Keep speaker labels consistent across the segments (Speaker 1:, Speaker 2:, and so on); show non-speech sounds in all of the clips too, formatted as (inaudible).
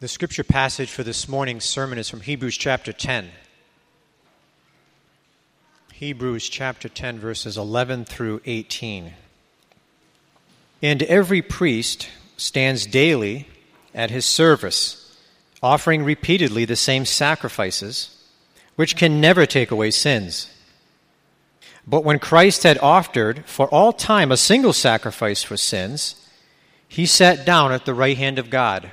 Speaker 1: The scripture passage for this morning's sermon is from Hebrews chapter 10. Hebrews chapter 10, verses 11 through 18. And every priest stands daily at his service, offering repeatedly the same sacrifices, which can never take away sins. But when Christ had offered for all time a single sacrifice for sins, he sat down at the right hand of God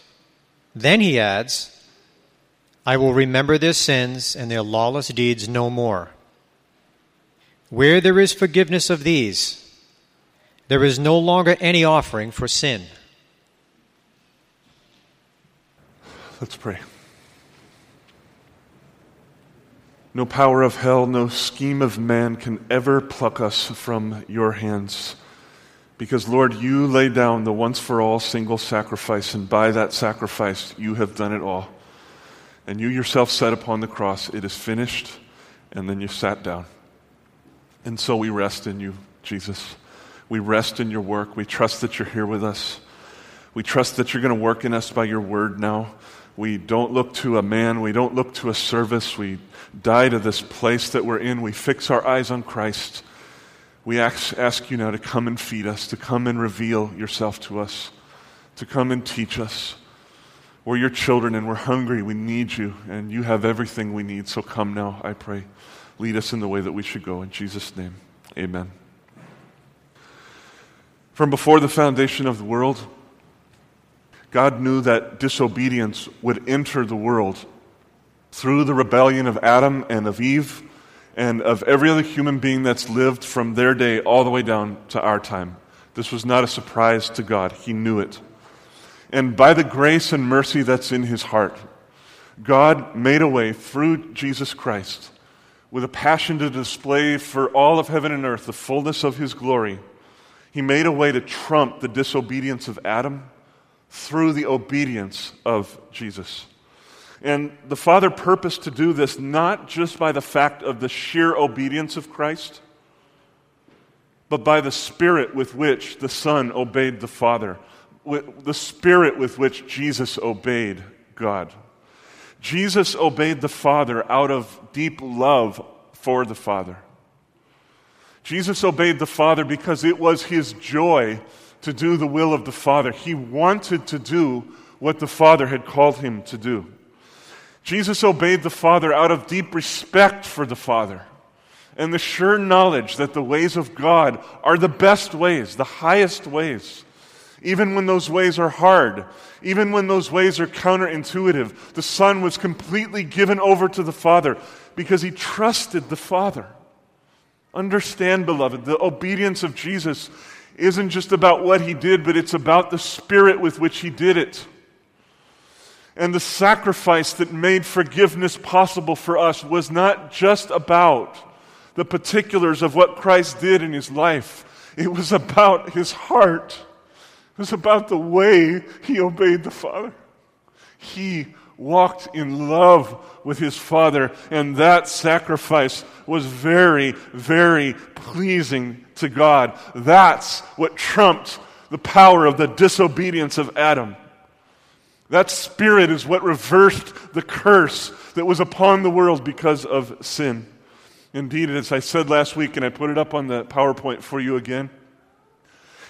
Speaker 1: Then he adds, I will remember their sins and their lawless deeds no more. Where there is forgiveness of these, there is no longer any offering for sin.
Speaker 2: Let's pray. No power of hell, no scheme of man can ever pluck us from your hands. Because, Lord, you laid down the once for all single sacrifice, and by that sacrifice, you have done it all. And you yourself said upon the cross, It is finished, and then you sat down. And so we rest in you, Jesus. We rest in your work. We trust that you're here with us. We trust that you're going to work in us by your word now. We don't look to a man. We don't look to a service. We die to this place that we're in. We fix our eyes on Christ. We ask, ask you now to come and feed us, to come and reveal yourself to us, to come and teach us. We're your children and we're hungry. We need you, and you have everything we need. So come now, I pray. Lead us in the way that we should go. In Jesus' name, amen. From before the foundation of the world, God knew that disobedience would enter the world through the rebellion of Adam and of Eve and of every other human being that's lived from their day all the way down to our time. This was not a surprise to God, He knew it. And by the grace and mercy that's in His heart, God made a way through Jesus Christ with a passion to display for all of heaven and earth the fullness of His glory. He made a way to trump the disobedience of Adam through the obedience of Jesus. And the Father purposed to do this not just by the fact of the sheer obedience of Christ, but by the Spirit with which the Son obeyed the Father, the Spirit with which Jesus obeyed God. Jesus obeyed the Father out of deep love for the Father. Jesus obeyed the Father because it was his joy to do the will of the Father. He wanted to do what the Father had called him to do. Jesus obeyed the Father out of deep respect for the Father and the sure knowledge that the ways of God are the best ways, the highest ways. Even when those ways are hard, even when those ways are counterintuitive, the Son was completely given over to the Father because he trusted the Father. Understand, beloved, the obedience of Jesus isn't just about what he did, but it's about the spirit with which he did it and the sacrifice that made forgiveness possible for us was not just about the particulars of what Christ did in his life, it was about his heart. It was about the way he obeyed the Father. He walked in love with his Father, and that sacrifice was very, very pleasing to God. That's what trumped the power of the disobedience of Adam. That spirit is what reversed the curse that was upon the world because of sin. Indeed, as I said last week, and I put it up on the PowerPoint for you again,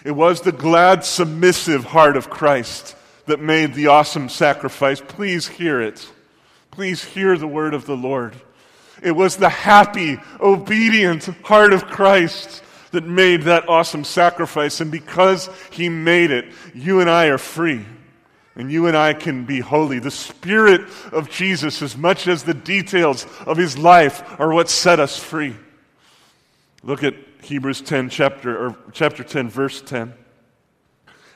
Speaker 2: it was the glad, submissive heart of Christ that made the awesome sacrifice. Please hear it. Please hear the word of the Lord. It was the happy, obedient heart of Christ that made that awesome sacrifice. And because he made it, you and I are free and you and I can be holy. The Spirit of Jesus, as much as the details of his life, are what set us free. Look at Hebrews 10, chapter, or chapter 10, verse 10.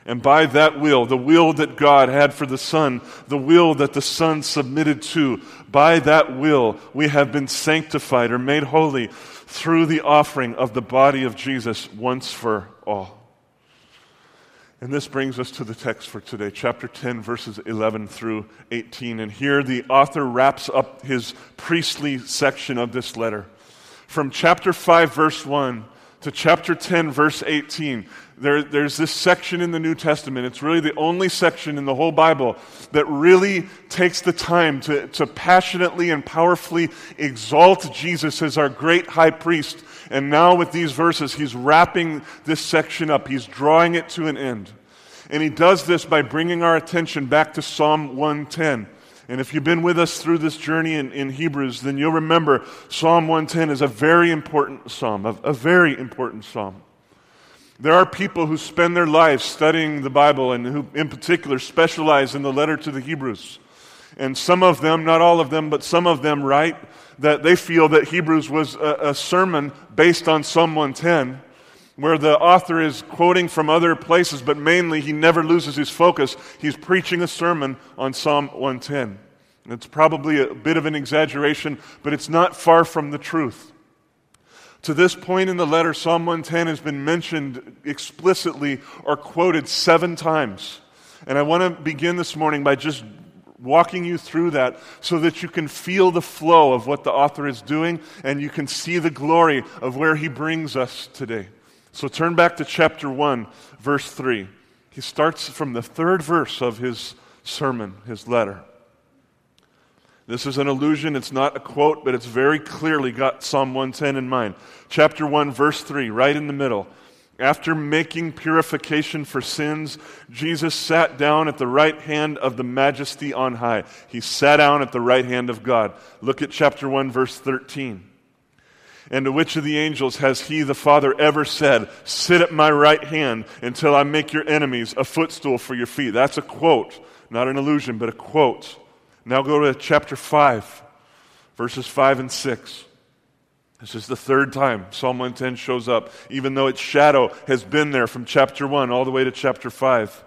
Speaker 2: And by that will, the will that God had for the Son, the will that the Son submitted to, by that will we have been sanctified or made holy through the offering of the body of Jesus once for all. And this brings us to the text for today, chapter 10, verses 11 through 18. And here the author wraps up his priestly section of this letter. From chapter 5, verse 1 to chapter 10, verse 18, there, there's this section in the New Testament. It's really the only section in the whole Bible that really takes the time to, to passionately and powerfully exalt Jesus as our great high priest. And now, with these verses, he's wrapping this section up, he's drawing it to an end. And he does this by bringing our attention back to Psalm 110. And if you've been with us through this journey in, in Hebrews, then you'll remember Psalm 110 is a very important psalm, a, a very important psalm. There are people who spend their lives studying the Bible and who, in particular, specialize in the letter to the Hebrews. And some of them, not all of them, but some of them write that they feel that Hebrews was a, a sermon based on Psalm 110 where the author is quoting from other places, but mainly he never loses his focus. He's preaching a sermon on Psalm 110. It's probably a bit of an exaggeration, but it's not far from the truth. To this point in the letter, Psalm 110 has been mentioned explicitly or quoted seven times. And I want to begin this morning by just walking you through that so that you can feel the flow of what the author is doing and you can see the glory of where he brings us today. So turn back to chapter 1, verse 3. He starts from the third verse of his sermon, his letter. This is an allusion. It's not a quote, but it's very clearly got Psalm 110 in mind. Chapter 1, verse 3, right in the middle. After making purification for sins, Jesus sat down at the right hand of the majesty on high. He sat down at the right hand of God. Look at chapter 1, verse 13. And to which of the angels has he, the Father, ever said, Sit at my right hand until I make your enemies a footstool for your feet? That's a quote, not an illusion, but a quote. Now go to chapter 5, verses 5 and 6. This is the third time Psalm 110 shows up, even though its shadow has been there from chapter 1 all the way to chapter 5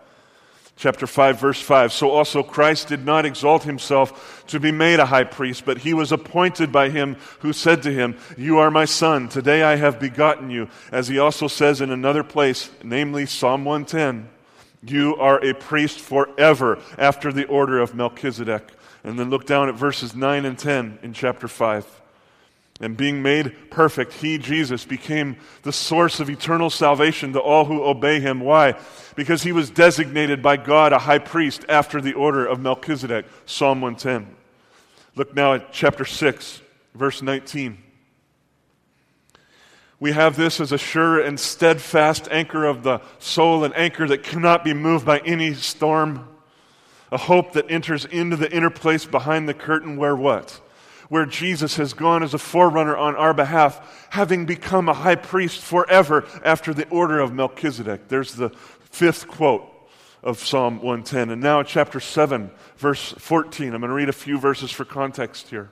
Speaker 2: chapter 5 verse 5 so also christ did not exalt himself to be made a high priest but he was appointed by him who said to him you are my son. Today i have begotten you. As he also says in another place namely psalm 110 you are a priest forever after the order of melchizedek. And then look down at verses 9 and 10 in chapter 5 and being made perfect, he, Jesus, became the source of eternal salvation to all who obey him. Why? Because he was designated by God a high priest after the order of Melchizedek. Psalm 110. Look now at chapter 6, verse 19. We have this as a sure and steadfast anchor of the soul, an anchor that cannot be moved by any storm, a hope that enters into the inner place behind the curtain where what? Where Jesus has gone as a forerunner on our behalf, having become a high priest forever after the order of Melchizedek. There's the fifth quote of Psalm 110. And now, chapter 7, verse 14. I'm going to read a few verses for context here.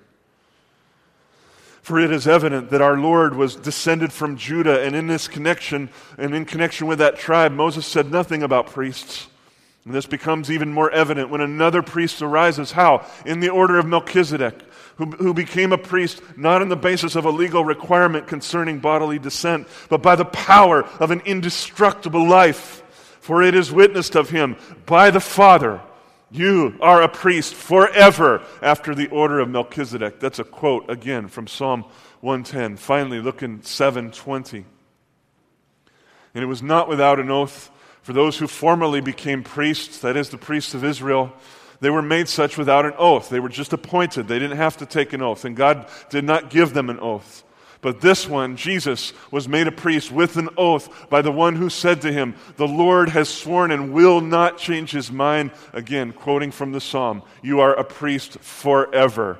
Speaker 2: For it is evident that our Lord was descended from Judah, and in this connection, and in connection with that tribe, Moses said nothing about priests. And this becomes even more evident when another priest arises. How? In the order of Melchizedek who, who became a priest not on the basis of a legal requirement concerning bodily descent, but by the power of an indestructible life. For it is witnessed of him by the Father. You are a priest forever after the order of Melchizedek. That's a quote again from Psalm 110. Finally, look in 720. And it was not without an oath for those who formerly became priests, that is, the priests of Israel they were made such without an oath. They were just appointed. They didn't have to take an oath, and God did not give them an oath. But this one, Jesus, was made a priest with an oath by the one who said to him, The Lord has sworn and will not change his mind. Again, quoting from the psalm, You are a priest forever.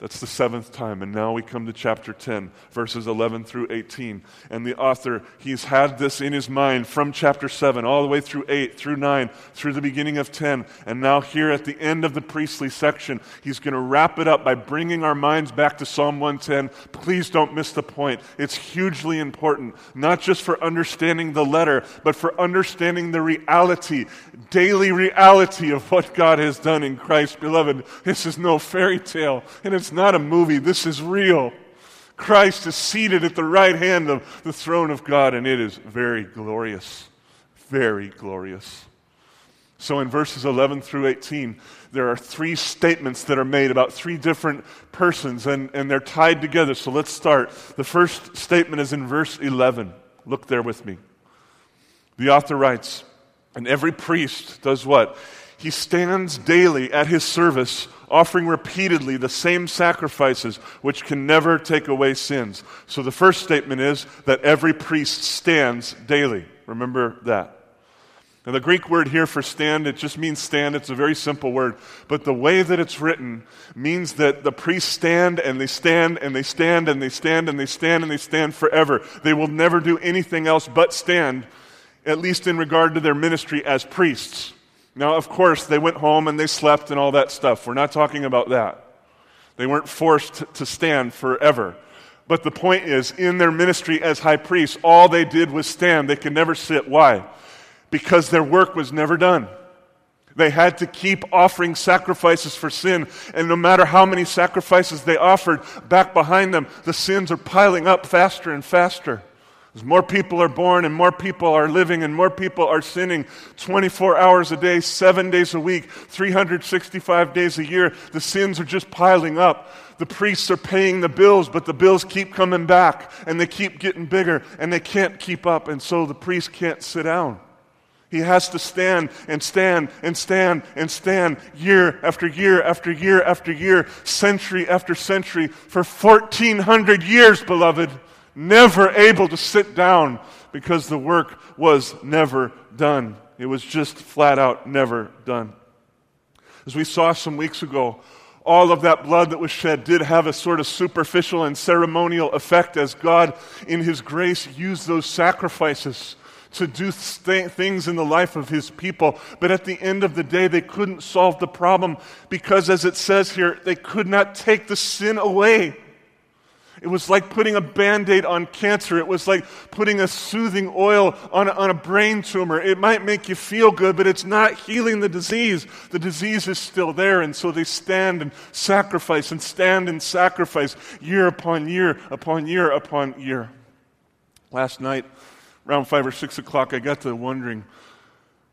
Speaker 2: That's the seventh time. And now we come to chapter 10, verses 11 through 18. And the author, he's had this in his mind from chapter 7 all the way through 8, through 9, through the beginning of 10. And now, here at the end of the priestly section, he's going to wrap it up by bringing our minds back to Psalm 110. Please don't miss the point. It's hugely important, not just for understanding the letter, but for understanding the reality, daily reality of what God has done in Christ. Beloved, this is no fairy tale, and it's not a movie. This is real. Christ is seated at the right hand of the throne of God, and it is very glorious. Very glorious. So, in verses 11 through 18, there are three statements that are made about three different persons, and, and they're tied together. So, let's start. The first statement is in verse 11. Look there with me. The author writes, And every priest does what? He stands daily at his service offering repeatedly the same sacrifices which can never take away sins. So the first statement is that every priest stands daily. Remember that. Now, the Greek word here for stand, it just means stand. It's a very simple word. But the way that it's written means that the priests stand and they stand and they stand and they stand and they stand and they stand forever. They will never do anything else but stand, at least in regard to their ministry as priests. Now, of course, they went home and they slept and all that stuff. We're not talking about that. They weren't forced to stand forever. But the point is, in their ministry as high priests, all they did was stand. They could never sit. Why? Because their work was never done. They had to keep offering sacrifices for sin. And no matter how many sacrifices they offered, back behind them, the sins are piling up faster and faster. As more people are born and more people are living and more people are sinning 24 hours a day, seven days a week, 365 days a year, the sins are just piling up. The priests are paying the bills, but the bills keep coming back and they keep getting bigger and they can't keep up. And so the priest can't sit down. He has to stand and stand and stand and stand year after year after year after year, century after century, for 1,400 years, beloved never able to sit down because the work was never done. It was just flat out never done. As we saw some weeks ago, all of that blood that was shed did have a sort of superficial and ceremonial effect as God, in His grace, used those sacrifices to do th- things in the life of His people. But at the end of the day, they couldn't solve the problem because, as it says here, they could not take the sin away. It was like putting a band aid on cancer. It was like putting a soothing oil on a, on a brain tumor. It might make you feel good, but it's not healing the disease. The disease is still there, and so they stand and sacrifice and stand and sacrifice year upon year upon year upon year. Last night, around five or six o'clock, I got to wondering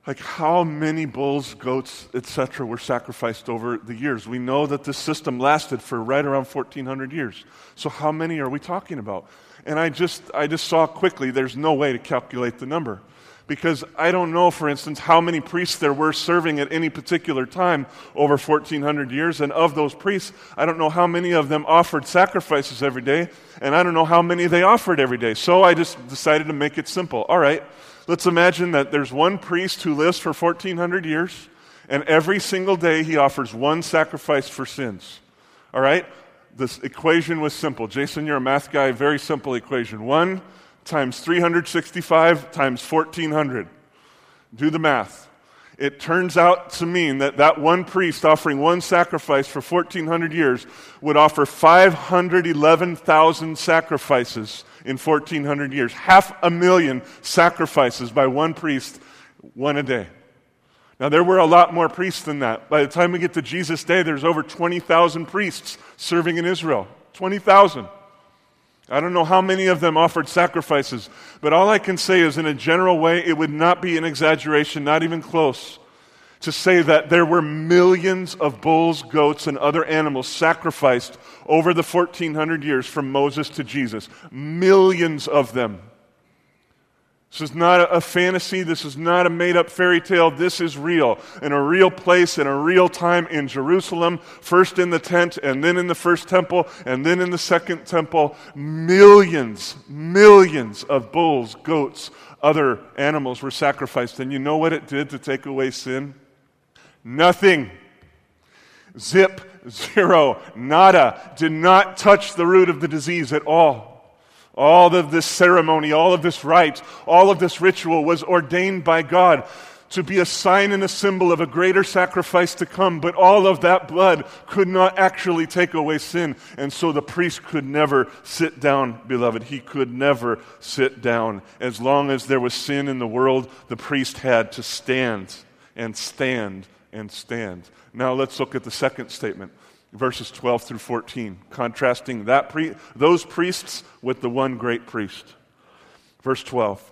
Speaker 2: like how many bulls, goats, etc., were sacrificed over the years. We know that this system lasted for right around 1400 years. So how many are we talking about? And I just, I just saw quickly there's no way to calculate the number. Because I don't know, for instance, how many priests there were serving at any particular time over 1400 years. And of those priests, I don't know how many of them offered sacrifices every day. And I don't know how many they offered every day. So I just decided to make it simple. All right, Let's imagine that there's one priest who lives for 1400 years, and every single day he offers one sacrifice for sins. All right? This equation was simple. Jason, you're a math guy. Very simple equation. 1 times 365 times 1400. Do the math it turns out to mean that that one priest offering one sacrifice for 1400 years would offer 511,000 sacrifices in 1400 years. Half a million sacrifices by one priest, one a day. Now, there were a lot more priests than that. By the time we get to Jesus' day, there's over 20,000 priests serving in Israel. 20,000. I don't know how many of them offered sacrifices, but all I can say is, in a general way, it would not be an exaggeration, not even close, to say that there were millions of bulls, goats, and other animals sacrificed over the 1400 years from Moses to Jesus. Millions of them. This is not a fantasy. This is not a made up fairy tale. This is real. In a real place, in a real time in Jerusalem, first in the tent, and then in the first temple, and then in the second temple. Millions, millions of bulls, goats, other animals were sacrificed. And you know what it did to take away sin? Nothing. Zip, Zero. Nada. Did not touch the root of the disease at all. All of this ceremony, all of this rite, all of this ritual was ordained by God to be a sign and a symbol of a greater sacrifice to come, but all of that blood could not actually take away sin. And so the priest could never sit down, beloved. He could never sit down. As long as there was sin in the world, the priest had to stand and stand and stand. Now let's look at the second statement. Verses 12 through 14, contrasting that pre- those priests with the one great priest. Verse 12.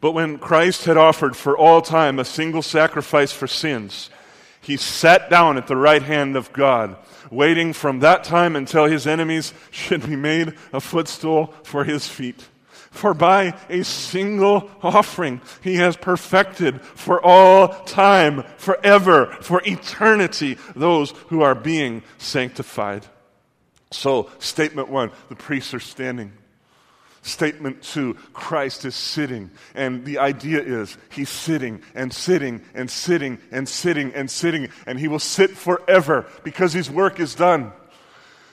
Speaker 2: But when Christ had offered for all time a single sacrifice for sins, he sat down at the right hand of God, waiting from that time until his enemies should be made a footstool for his feet. For by a single offering he has perfected for all time, forever, for eternity, those who are being sanctified. So, statement one the priests are standing. Statement two Christ is sitting. And the idea is he's sitting and sitting and sitting and sitting and sitting, and he will sit forever because his work is done.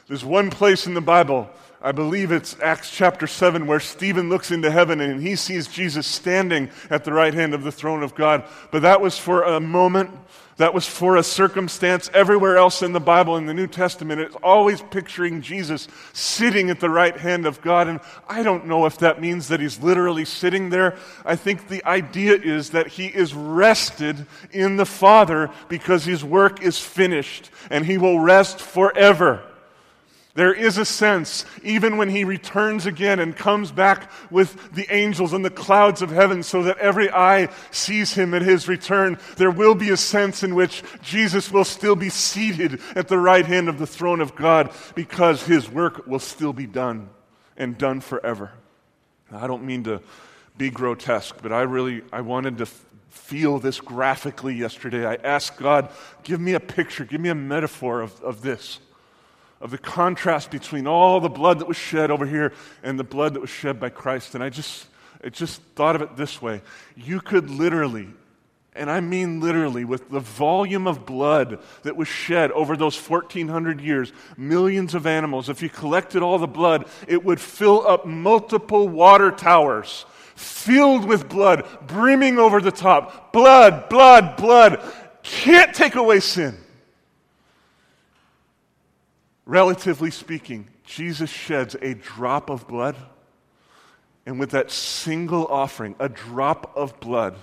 Speaker 2: There's one place in the Bible, I believe it's Acts chapter 7, where Stephen looks into heaven and he sees Jesus standing at the right hand of the throne of God. But that was for a moment that was for a circumstance. Everywhere else in the Bible, in the New Testament, it's always picturing Jesus sitting at the right hand of God. And I don't know if that means that he's literally sitting there. I think the idea is that he is rested in the Father because his work is finished and he will rest forever. There is a sense, even when he returns again and comes back with the angels and the clouds of heaven so that every eye sees him at his return, there will be a sense in which Jesus will still be seated at the right hand of the throne of God because his work will still be done and done forever. I don't mean to be grotesque, but I really I wanted to feel this graphically yesterday. I asked God, give me a picture, give me a metaphor of, of this of the contrast between all the blood that was shed over here and the blood that was shed by Christ. And I just, I just thought of it this way. You could literally, and I mean literally, with the volume of blood that was shed over those 1,400 years, millions of animals, if you collected all the blood, it would fill up multiple water towers filled with blood, brimming over the top. Blood, blood, blood. Can't take away sin relatively speaking, Jesus sheds a drop of blood. And with that single offering, a drop of blood,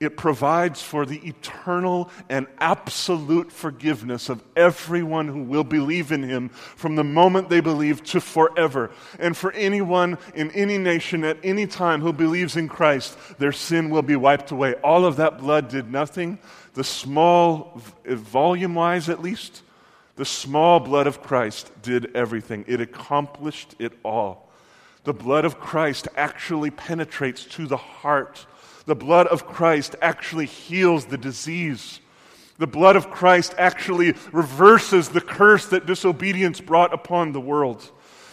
Speaker 2: it provides for the eternal and absolute forgiveness of everyone who will believe in him from the moment they believe to forever. And for anyone in any nation at any time who believes in Christ, their sin will be wiped away. All of that blood did nothing. The small, volume wise at least, the small blood of Christ did everything, it accomplished it all. The blood of Christ actually penetrates to the heart. The blood of Christ actually heals the disease. The blood of Christ actually reverses the curse that disobedience brought upon the world.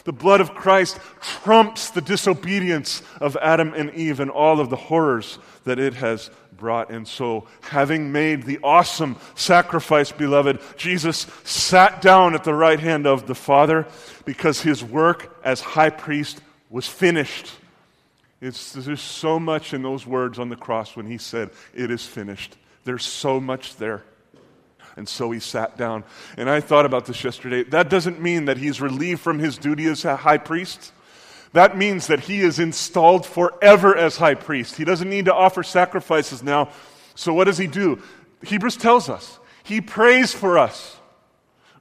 Speaker 2: The blood of Christ trumps the disobedience of Adam and Eve and all of the horrors that it has brought. And so, having made the awesome sacrifice, beloved, Jesus sat down at the right hand of the Father because his work as high priest was finished. It's, there's so much in those words on the cross when he said, It is finished. There's so much there. And so he sat down. And I thought about this yesterday. That doesn't mean that he's relieved from his duty as high priest. That means that he is installed forever as high priest. He doesn't need to offer sacrifices now. So, what does he do? Hebrews tells us he prays for us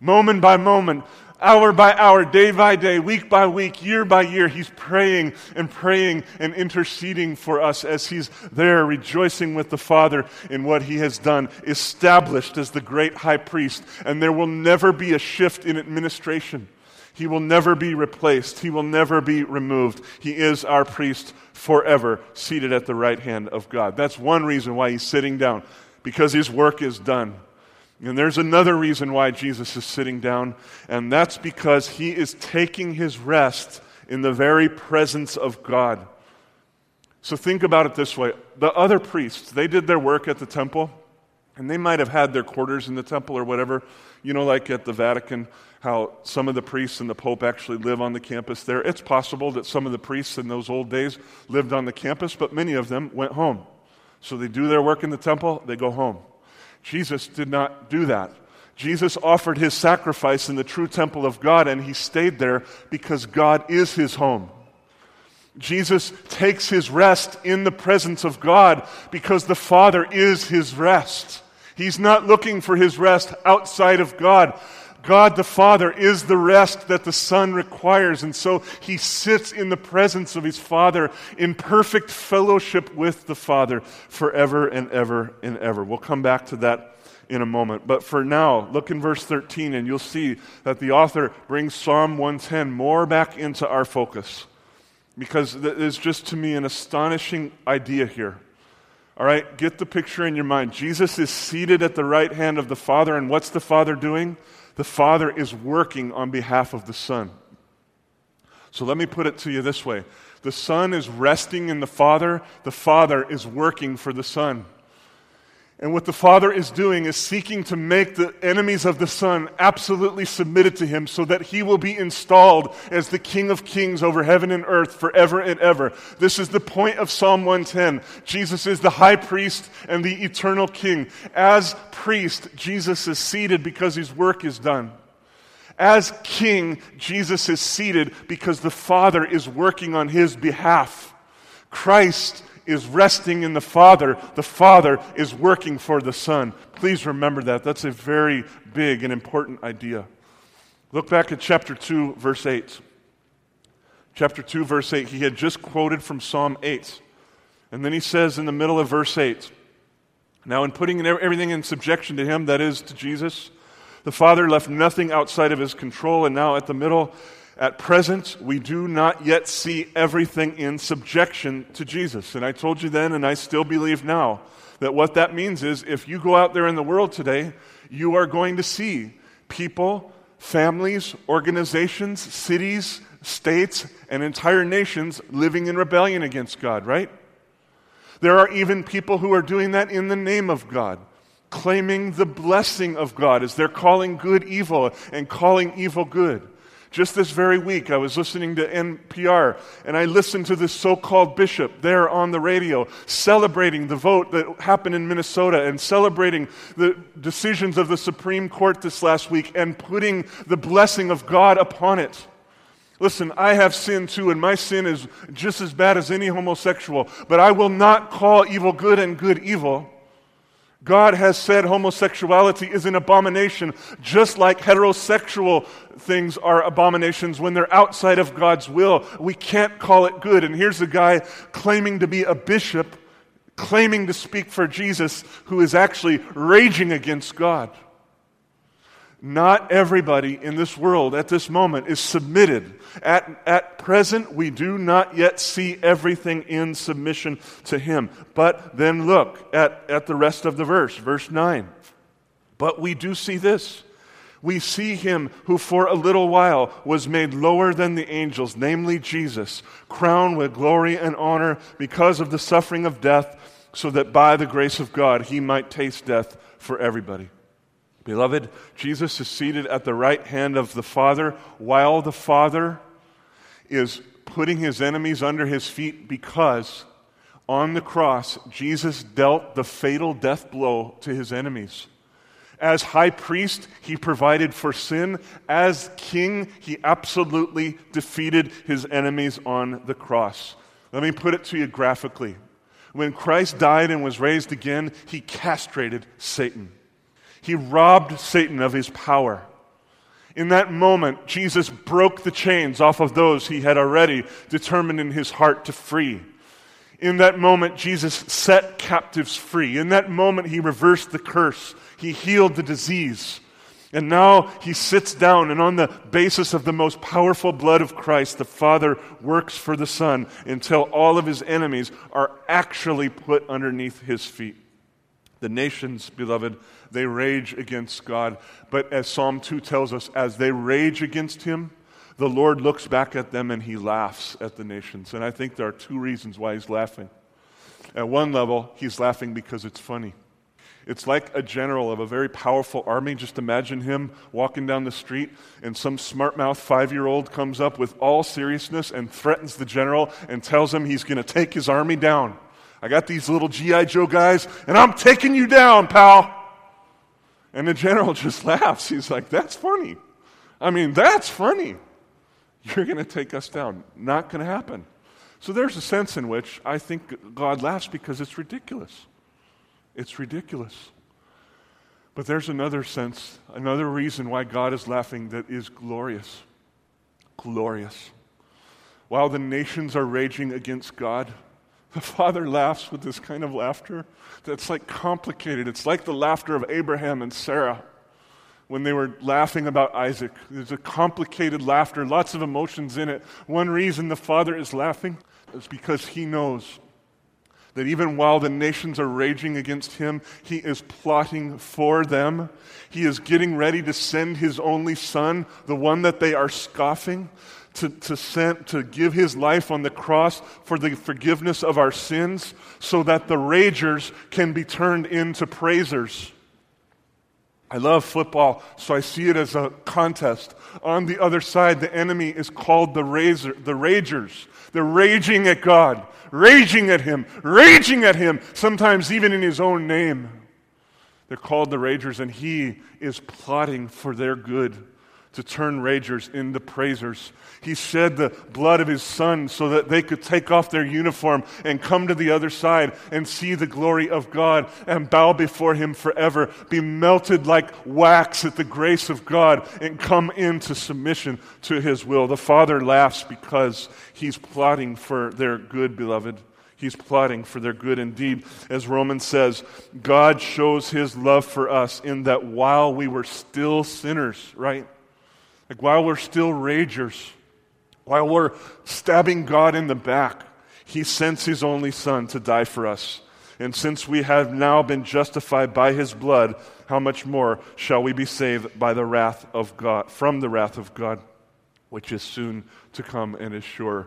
Speaker 2: moment by moment, hour by hour, day by day, week by week, year by year. He's praying and praying and interceding for us as he's there, rejoicing with the Father in what he has done, established as the great high priest. And there will never be a shift in administration. He will never be replaced. He will never be removed. He is our priest forever, seated at the right hand of God. That's one reason why he's sitting down, because his work is done. And there's another reason why Jesus is sitting down, and that's because he is taking his rest in the very presence of God. So think about it this way the other priests, they did their work at the temple. And they might have had their quarters in the temple or whatever. You know, like at the Vatican, how some of the priests and the Pope actually live on the campus there. It's possible that some of the priests in those old days lived on the campus, but many of them went home. So they do their work in the temple, they go home. Jesus did not do that. Jesus offered his sacrifice in the true temple of God, and he stayed there because God is his home. Jesus takes his rest in the presence of God because the Father is his rest. He's not looking for his rest outside of God. God the Father is the rest that the Son requires, and so he sits in the presence of his Father in perfect fellowship with the Father forever and ever and ever. We'll come back to that in a moment. But for now, look in verse 13, and you'll see that the author brings Psalm 110 more back into our focus because there's just to me an astonishing idea here. All right, get the picture in your mind. Jesus is seated at the right hand of the Father, and what's the Father doing? The Father is working on behalf of the Son. So let me put it to you this way the Son is resting in the Father, the Father is working for the Son. And what the Father is doing is seeking to make the enemies of the Son absolutely submitted to Him so that He will be installed as the King of Kings over heaven and earth forever and ever. This is the point of Psalm 110. Jesus is the high priest and the eternal King. As priest, Jesus is seated because His work is done. As King, Jesus is seated because the Father is working on His behalf. Christ is resting in the Father, the Father is working for the Son. Please remember that. That's a very big and important idea. Look back at chapter 2, verse 8. Chapter 2, verse 8. He had just quoted from Psalm 8. And then he says in the middle of verse 8 Now, in putting everything in subjection to him, that is, to Jesus, the Father left nothing outside of his control. And now, at the middle, at present, we do not yet see everything in subjection to Jesus. And I told you then, and I still believe now, that what that means is if you go out there in the world today, you are going to see people, families, organizations, cities, states, and entire nations living in rebellion against God, right? There are even people who are doing that in the name of God, claiming the blessing of God as they're calling good evil and calling evil good. Just this very week, I was listening to NPR, and I listened to this so called bishop there on the radio celebrating the vote that happened in Minnesota and celebrating the decisions of the Supreme Court this last week and putting the blessing of God upon it. Listen, I have sin too, and my sin is just as bad as any homosexual, but I will not call evil good and good evil. God has said homosexuality is an abomination, just like heterosexual things are abominations when they're outside of God's will. We can't call it good. And here's a guy claiming to be a bishop, claiming to speak for Jesus, who is actually raging against God. Not everybody in this world at this moment is submitted. At, at present, we do not yet see everything in submission to Him. But then look at, at the rest of the verse, verse 9. But we do see this. We see him who for a little while was made lower than the angels, namely Jesus, crowned with glory and honor because of the suffering of death, so that by the grace of God he might taste death for everybody. Beloved, Jesus is seated at the right hand of the Father while the Father is putting his enemies under his feet because on the cross, Jesus dealt the fatal death blow to his enemies. As high priest, he provided for sin. As king, he absolutely defeated his enemies on the cross. Let me put it to you graphically. When Christ died and was raised again, he castrated Satan. He robbed Satan of his power. In that moment, Jesus broke the chains off of those he had already determined in his heart to free. In that moment, Jesus set captives free. In that moment, he reversed the curse. He healed the disease. And now he sits down, and on the basis of the most powerful blood of Christ, the Father works for the Son until all of his enemies are actually put underneath his feet. The nations, beloved, they rage against God. But as Psalm 2 tells us, as they rage against him, the Lord looks back at them and he laughs at the nations. And I think there are two reasons why he's laughing. At one level, he's laughing because it's funny. It's like a general of a very powerful army. Just imagine him walking down the street, and some smart mouth five year old comes up with all seriousness and threatens the general and tells him he's going to take his army down. I got these little G.I. Joe guys, and I'm taking you down, pal. And the general (laughs) just laughs. He's like, That's funny. I mean, that's funny. You're going to take us down. Not going to happen. So there's a sense in which I think God laughs because it's ridiculous. It's ridiculous. But there's another sense, another reason why God is laughing that is glorious. Glorious. While the nations are raging against God, the Father laughs with this kind of laughter that's like complicated. It's like the laughter of Abraham and Sarah when they were laughing about Isaac. There's a complicated laughter, lots of emotions in it. One reason the Father is laughing is because he knows that even while the nations are raging against him, he is plotting for them. He is getting ready to send his only son, the one that they are scoffing, to, to, send, to give his life on the cross for the forgiveness of our sins so that the ragers can be turned into praisers. I love football, so I see it as a contest. On the other side, the enemy is called the, razor, the ragers. They're raging at God, raging at Him, raging at Him, sometimes even in His own name. They're called the ragers, and He is plotting for their good to turn ragers into praisers. He shed the blood of his son so that they could take off their uniform and come to the other side and see the glory of God and bow before him forever, be melted like wax at the grace of God and come into submission to his will. The Father laughs because he's plotting for their good, beloved. He's plotting for their good indeed. As Romans says, God shows his love for us in that while we were still sinners, right? Like while we're still ragers, while we're stabbing God in the back, He sends His only Son to die for us. And since we have now been justified by His blood, how much more shall we be saved by the wrath of God, from the wrath of God, which is soon to come and is sure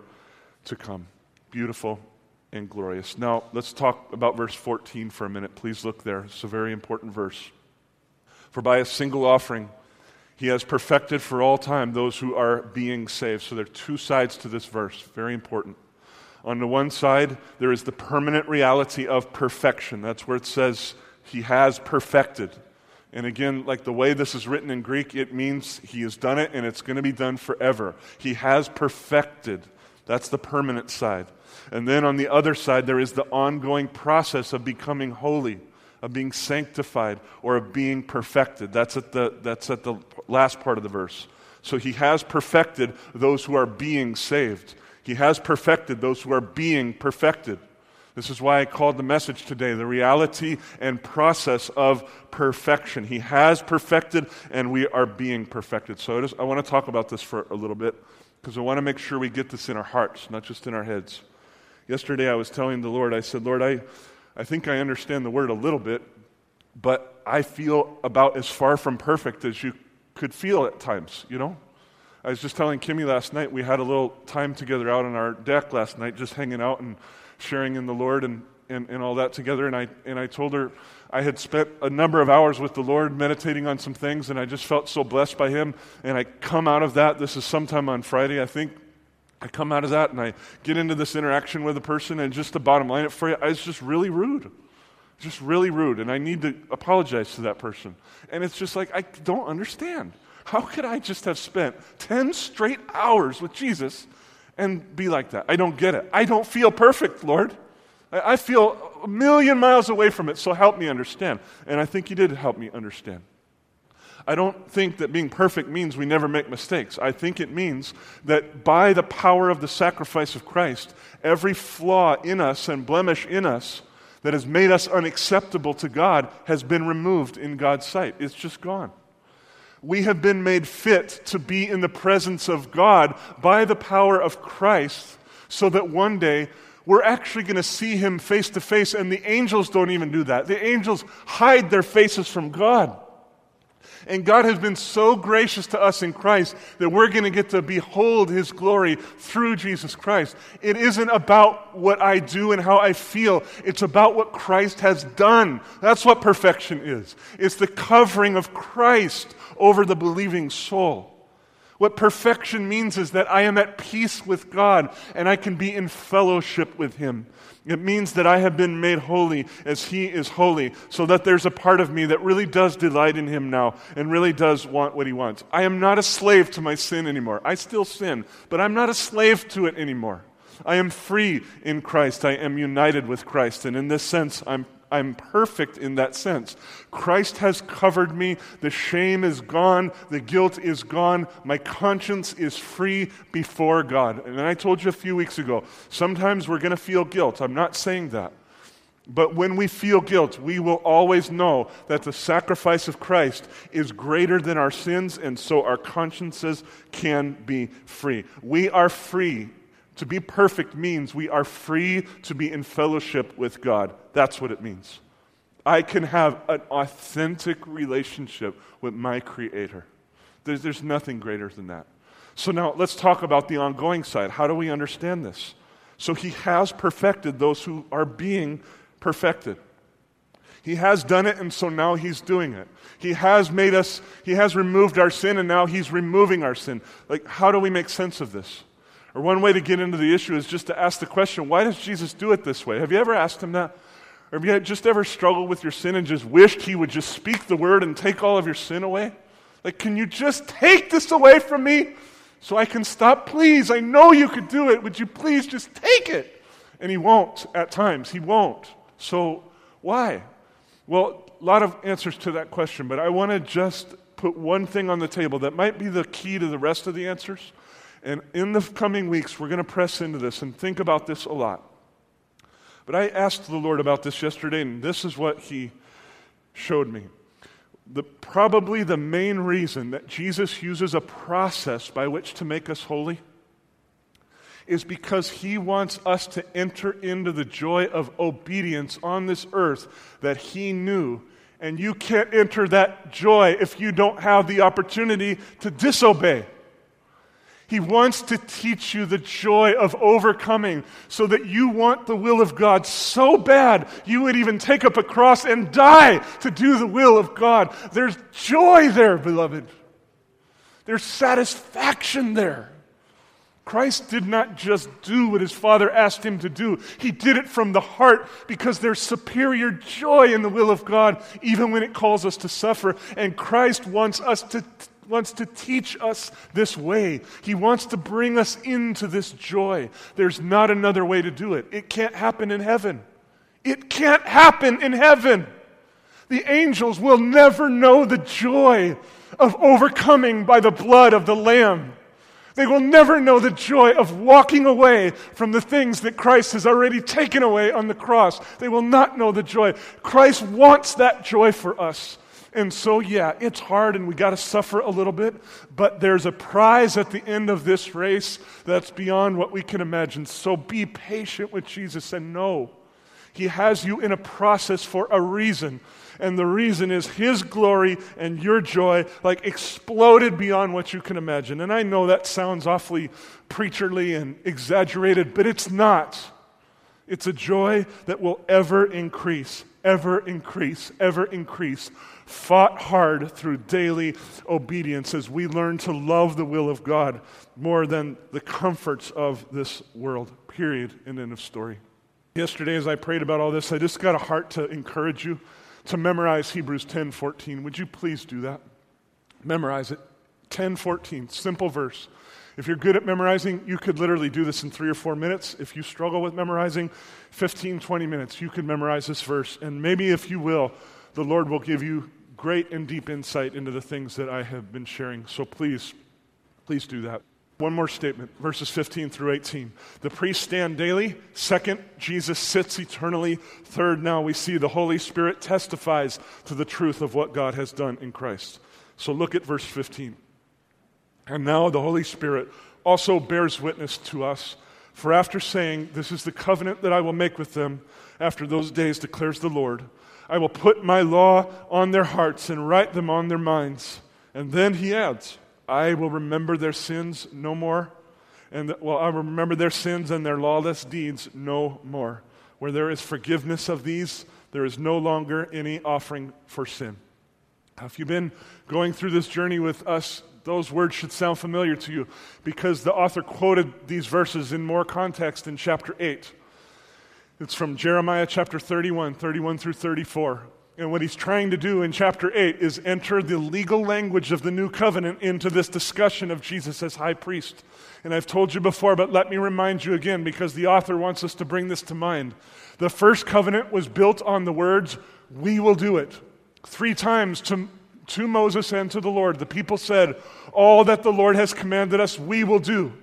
Speaker 2: to come. Beautiful and glorious. Now, let's talk about verse 14 for a minute. Please look there. It's a very important verse. For by a single offering, he has perfected for all time those who are being saved. So there are two sides to this verse, very important. On the one side, there is the permanent reality of perfection. That's where it says he has perfected. And again, like the way this is written in Greek, it means he has done it and it's going to be done forever. He has perfected. That's the permanent side. And then on the other side, there is the ongoing process of becoming holy of being sanctified or of being perfected. That's at the, that's at the last part of the verse. So he has perfected those who are being saved. He has perfected those who are being perfected. This is why I called the message today the reality and process of perfection. He has perfected, and we are being perfected. So I want to talk about this for a little bit because I want to make sure we get this in our hearts, not just in our heads. Yesterday I was telling the Lord, I said, Lord, I, I think I understand the word a little bit, but I feel about as far from perfect as you could feel at times, you know? I was just telling Kimmy last night, we had a little time together out on our deck last night, just hanging out and sharing in the Lord and, and, and all that together. And I, and I told her I had spent a number of hours with the Lord meditating on some things, and I just felt so blessed by Him. And I come out of that, this is sometime on Friday, I think, I come out of that and I get into this interaction with a person, and just the bottom line for you, it's just really rude. Just really rude. And I need to apologize to that person. And it's just like, I don't understand. How could I just have spent 10 straight hours with Jesus and be like that? I don't get it. I don't feel perfect, Lord. I feel a million miles away from it, so help me understand. And I think you did help me understand. I don't think that being perfect means we never make mistakes. I think it means that by the power of the sacrifice of Christ, every flaw in us and blemish in us that has made us unacceptable to God has been removed in God's sight. It's just gone. We have been made fit to be in the presence of God by the power of Christ so that one day we're actually going to see him face to face, and the angels don't even do that. The angels hide their faces from God. And God has been so gracious to us in Christ that we're going to get to behold His glory through Jesus Christ. It isn't about what I do and how I feel, it's about what Christ has done. That's what perfection is. It's the covering of Christ over the believing soul. What perfection means is that I am at peace with God and I can be in fellowship with Him. It means that I have been made holy as He is holy, so that there's a part of me that really does delight in Him now and really does want what He wants. I am not a slave to my sin anymore. I still sin, but I'm not a slave to it anymore. I am free in Christ. I am united with Christ. And in this sense, I'm I'm perfect in that sense. Christ has covered me. The shame is gone. The guilt is gone. My conscience is free before God. And I told you a few weeks ago, sometimes we're going to feel guilt. I'm not saying that. But when we feel guilt, we will always know that the sacrifice of Christ is greater than our sins, and so our consciences can be free. We are free to be perfect means we are free to be in fellowship with God. That's what it means. I can have an authentic relationship with my Creator. There's, there's nothing greater than that. So now let's talk about the ongoing side. How do we understand this? So he has perfected those who are being perfected. He has done it, and so now he's doing it. He has made us, he has removed our sin, and now he's removing our sin. Like, how do we make sense of this? Or one way to get into the issue is just to ask the question why does Jesus do it this way? Have you ever asked him that? Or have you just ever struggled with your sin and just wished he would just speak the word and take all of your sin away? Like, can you just take this away from me so I can stop? Please, I know you could do it. Would you please just take it? And he won't at times. He won't. So, why? Well, a lot of answers to that question, but I want to just put one thing on the table that might be the key to the rest of the answers. And in the coming weeks, we're going to press into this and think about this a lot. But I asked the Lord about this yesterday, and this is what He showed me. The, probably the main reason that Jesus uses a process by which to make us holy is because he wants us to enter into the joy of obedience on this earth that he knew. And you can't enter that joy if you don't have the opportunity to disobey. He wants to teach you the joy of overcoming so that you want the will of God so bad you would even take up a cross and die to do the will of God. There's joy there, beloved. There's satisfaction there. Christ did not just do what his Father asked him to do, he did it from the heart because there's superior joy in the will of God, even when it calls us to suffer. And Christ wants us to wants to teach us this way. He wants to bring us into this joy. There's not another way to do it. It can't happen in heaven. It can't happen in heaven. The angels will never know the joy of overcoming by the blood of the Lamb. They will never know the joy of walking away from the things that Christ has already taken away on the cross. They will not know the joy. Christ wants that joy for us. And so, yeah, it's hard and we got to suffer a little bit, but there's a prize at the end of this race that's beyond what we can imagine. So be patient with Jesus and know He has you in a process for a reason. And the reason is His glory and your joy, like exploded beyond what you can imagine. And I know that sounds awfully preacherly and exaggerated, but it's not. It's a joy that will ever increase, ever increase, ever increase fought hard through daily obedience as we learn to love the will of God more than the comforts of this world. Period. And end of story. Yesterday, as I prayed about all this, I just got a heart to encourage you to memorize Hebrews 10 14. Would you please do that? Memorize it. 10 14. Simple verse. If you're good at memorizing, you could literally do this in three or four minutes. If you struggle with memorizing, 15, 20 minutes, you could memorize this verse. And maybe if you will, the Lord will give you great and deep insight into the things that I have been sharing. So please, please do that. One more statement, verses 15 through 18. The priests stand daily. Second, Jesus sits eternally. Third, now we see the Holy Spirit testifies to the truth of what God has done in Christ. So look at verse 15. And now the Holy Spirit also bears witness to us. For after saying, This is the covenant that I will make with them after those days, declares the Lord. I will put my law on their hearts and write them on their minds. And then he adds, I will remember their sins no more. And well, I will remember their sins and their lawless deeds no more. Where there is forgiveness of these, there is no longer any offering for sin. Have you've been going through this journey with us, those words should sound familiar to you because the author quoted these verses in more context in chapter 8. It's from Jeremiah chapter 31, 31 through 34. And what he's trying to do in chapter 8 is enter the legal language of the new covenant into this discussion of Jesus as high priest. And I've told you before, but let me remind you again because the author wants us to bring this to mind. The first covenant was built on the words, We will do it. Three times to, to Moses and to the Lord, the people said, All that the Lord has commanded us, we will do.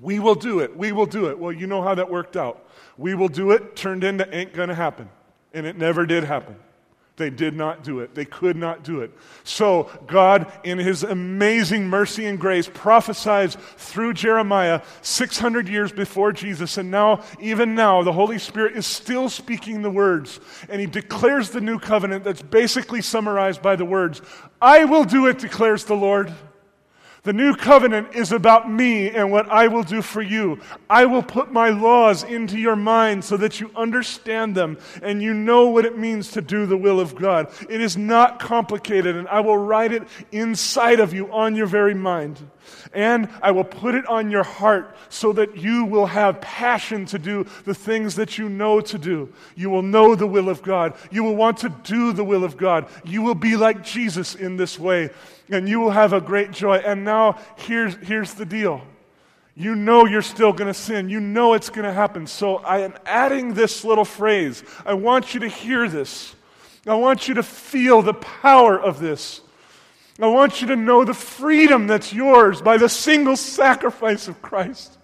Speaker 2: We will do it. We will do it. Well, you know how that worked out. We will do it turned into ain't going to happen. And it never did happen. They did not do it. They could not do it. So, God, in His amazing mercy and grace, prophesies through Jeremiah 600 years before Jesus. And now, even now, the Holy Spirit is still speaking the words. And He declares the new covenant that's basically summarized by the words I will do it, declares the Lord. The new covenant is about me and what I will do for you. I will put my laws into your mind so that you understand them and you know what it means to do the will of God. It is not complicated, and I will write it inside of you on your very mind. And I will put it on your heart so that you will have passion to do the things that you know to do. You will know the will of God. You will want to do the will of God. You will be like Jesus in this way and you will have a great joy. And now, here's, here's the deal. You know you're still going to sin. You know it's going to happen. So I am adding this little phrase. I want you to hear this. I want you to feel the power of this. I want you to know the freedom that's yours by the single sacrifice of Christ.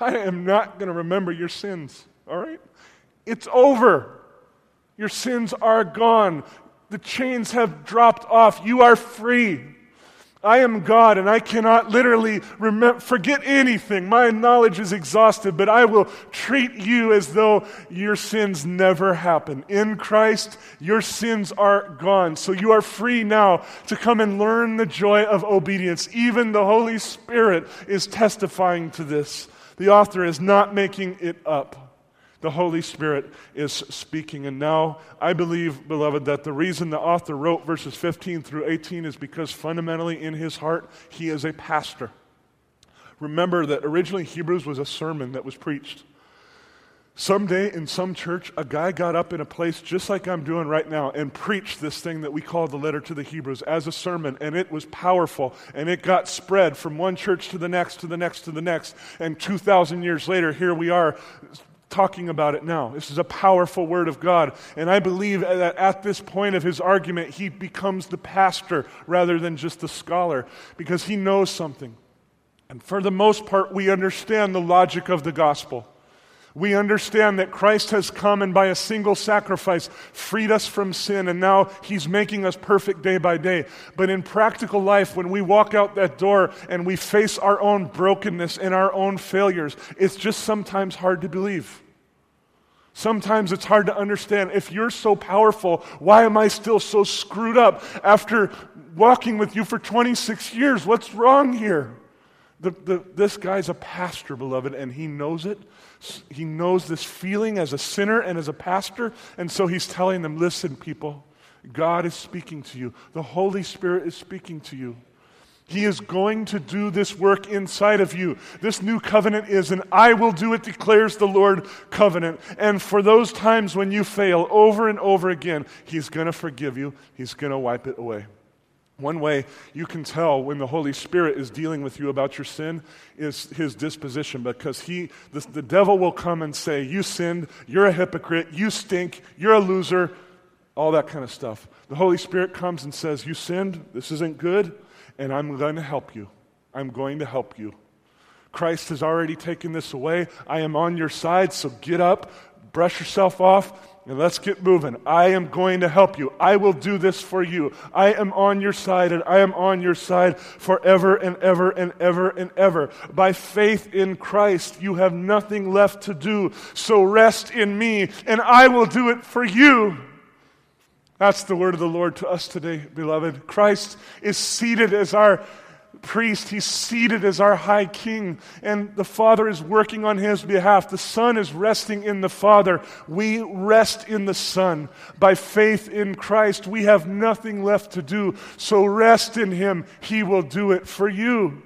Speaker 2: I am not going to remember your sins, all right? It's over. Your sins are gone. The chains have dropped off. You are free. I am God and I cannot literally remember, forget anything. My knowledge is exhausted, but I will treat you as though your sins never happened. In Christ, your sins are gone. So you are free now to come and learn the joy of obedience. Even the Holy Spirit is testifying to this. The author is not making it up the Holy Spirit is speaking. And now I believe, beloved, that the reason the author wrote verses 15 through 18 is because fundamentally in his heart, he is a pastor. Remember that originally Hebrews was a sermon that was preached. Someday in some church, a guy got up in a place just like I'm doing right now and preached this thing that we call the letter to the Hebrews as a sermon, and it was powerful, and it got spread from one church to the next, to the next, to the next. And 2,000 years later, here we are talking about it now. This is a powerful word of God. And I believe that at this point of his argument, he becomes the pastor rather than just the scholar because he knows something. And for the most part, we understand the logic of the gospel. We understand that Christ has come and by a single sacrifice freed us from sin, and now He's making us perfect day by day. But in practical life, when we walk out that door and we face our own brokenness and our own failures, it's just sometimes hard to believe. Sometimes it's hard to understand. If you're so powerful, why am I still so screwed up after walking with you for 26 years? What's wrong here? The, the, this guy's a pastor, beloved, and he knows it. He knows this feeling as a sinner and as a pastor. And so he's telling them listen, people, God is speaking to you, the Holy Spirit is speaking to you. He is going to do this work inside of you. This new covenant is an I will do it, declares the Lord covenant. And for those times when you fail over and over again, He's going to forgive you, He's going to wipe it away. One way you can tell when the Holy Spirit is dealing with you about your sin is his disposition because he, the, the devil will come and say, You sinned, you're a hypocrite, you stink, you're a loser, all that kind of stuff. The Holy Spirit comes and says, You sinned, this isn't good and I'm going to help you. I'm going to help you. Christ has already taken this away. I am on your side, so get up, brush yourself off, and let's get moving. I am going to help you. I will do this for you. I am on your side, and I am on your side forever and ever and ever and ever. By faith in Christ, you have nothing left to do. So rest in me, and I will do it for you. That's the word of the Lord to us today, beloved. Christ is seated as our priest. He's seated as our high king, and the Father is working on his behalf. The Son is resting in the Father. We rest in the Son. By faith in Christ, we have nothing left to do. So rest in him. He will do it for you.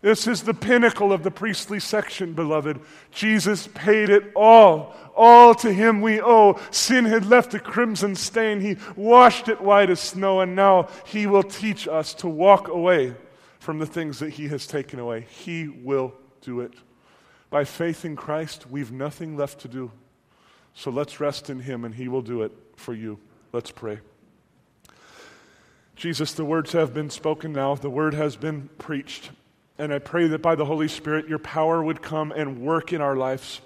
Speaker 2: This is the pinnacle of the priestly section, beloved. Jesus paid it all. All to him we owe. Sin had left a crimson stain. He washed it white as snow, and now he will teach us to walk away from the things that he has taken away. He will do it. By faith in Christ, we've nothing left to do. So let's rest in him, and he will do it for you. Let's pray. Jesus, the words have been spoken now, the word has been preached. And I pray that by the Holy Spirit, your power would come and work in our lives.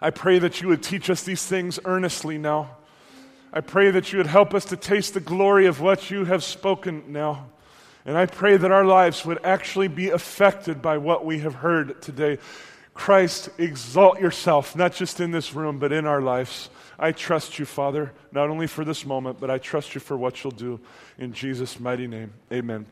Speaker 2: I pray that you would teach us these things earnestly now. I pray that you would help us to taste the glory of what you have spoken now. And I pray that our lives would actually be affected by what we have heard today. Christ, exalt yourself, not just in this room, but in our lives. I trust you, Father, not only for this moment, but I trust you for what you'll do. In Jesus' mighty name, amen.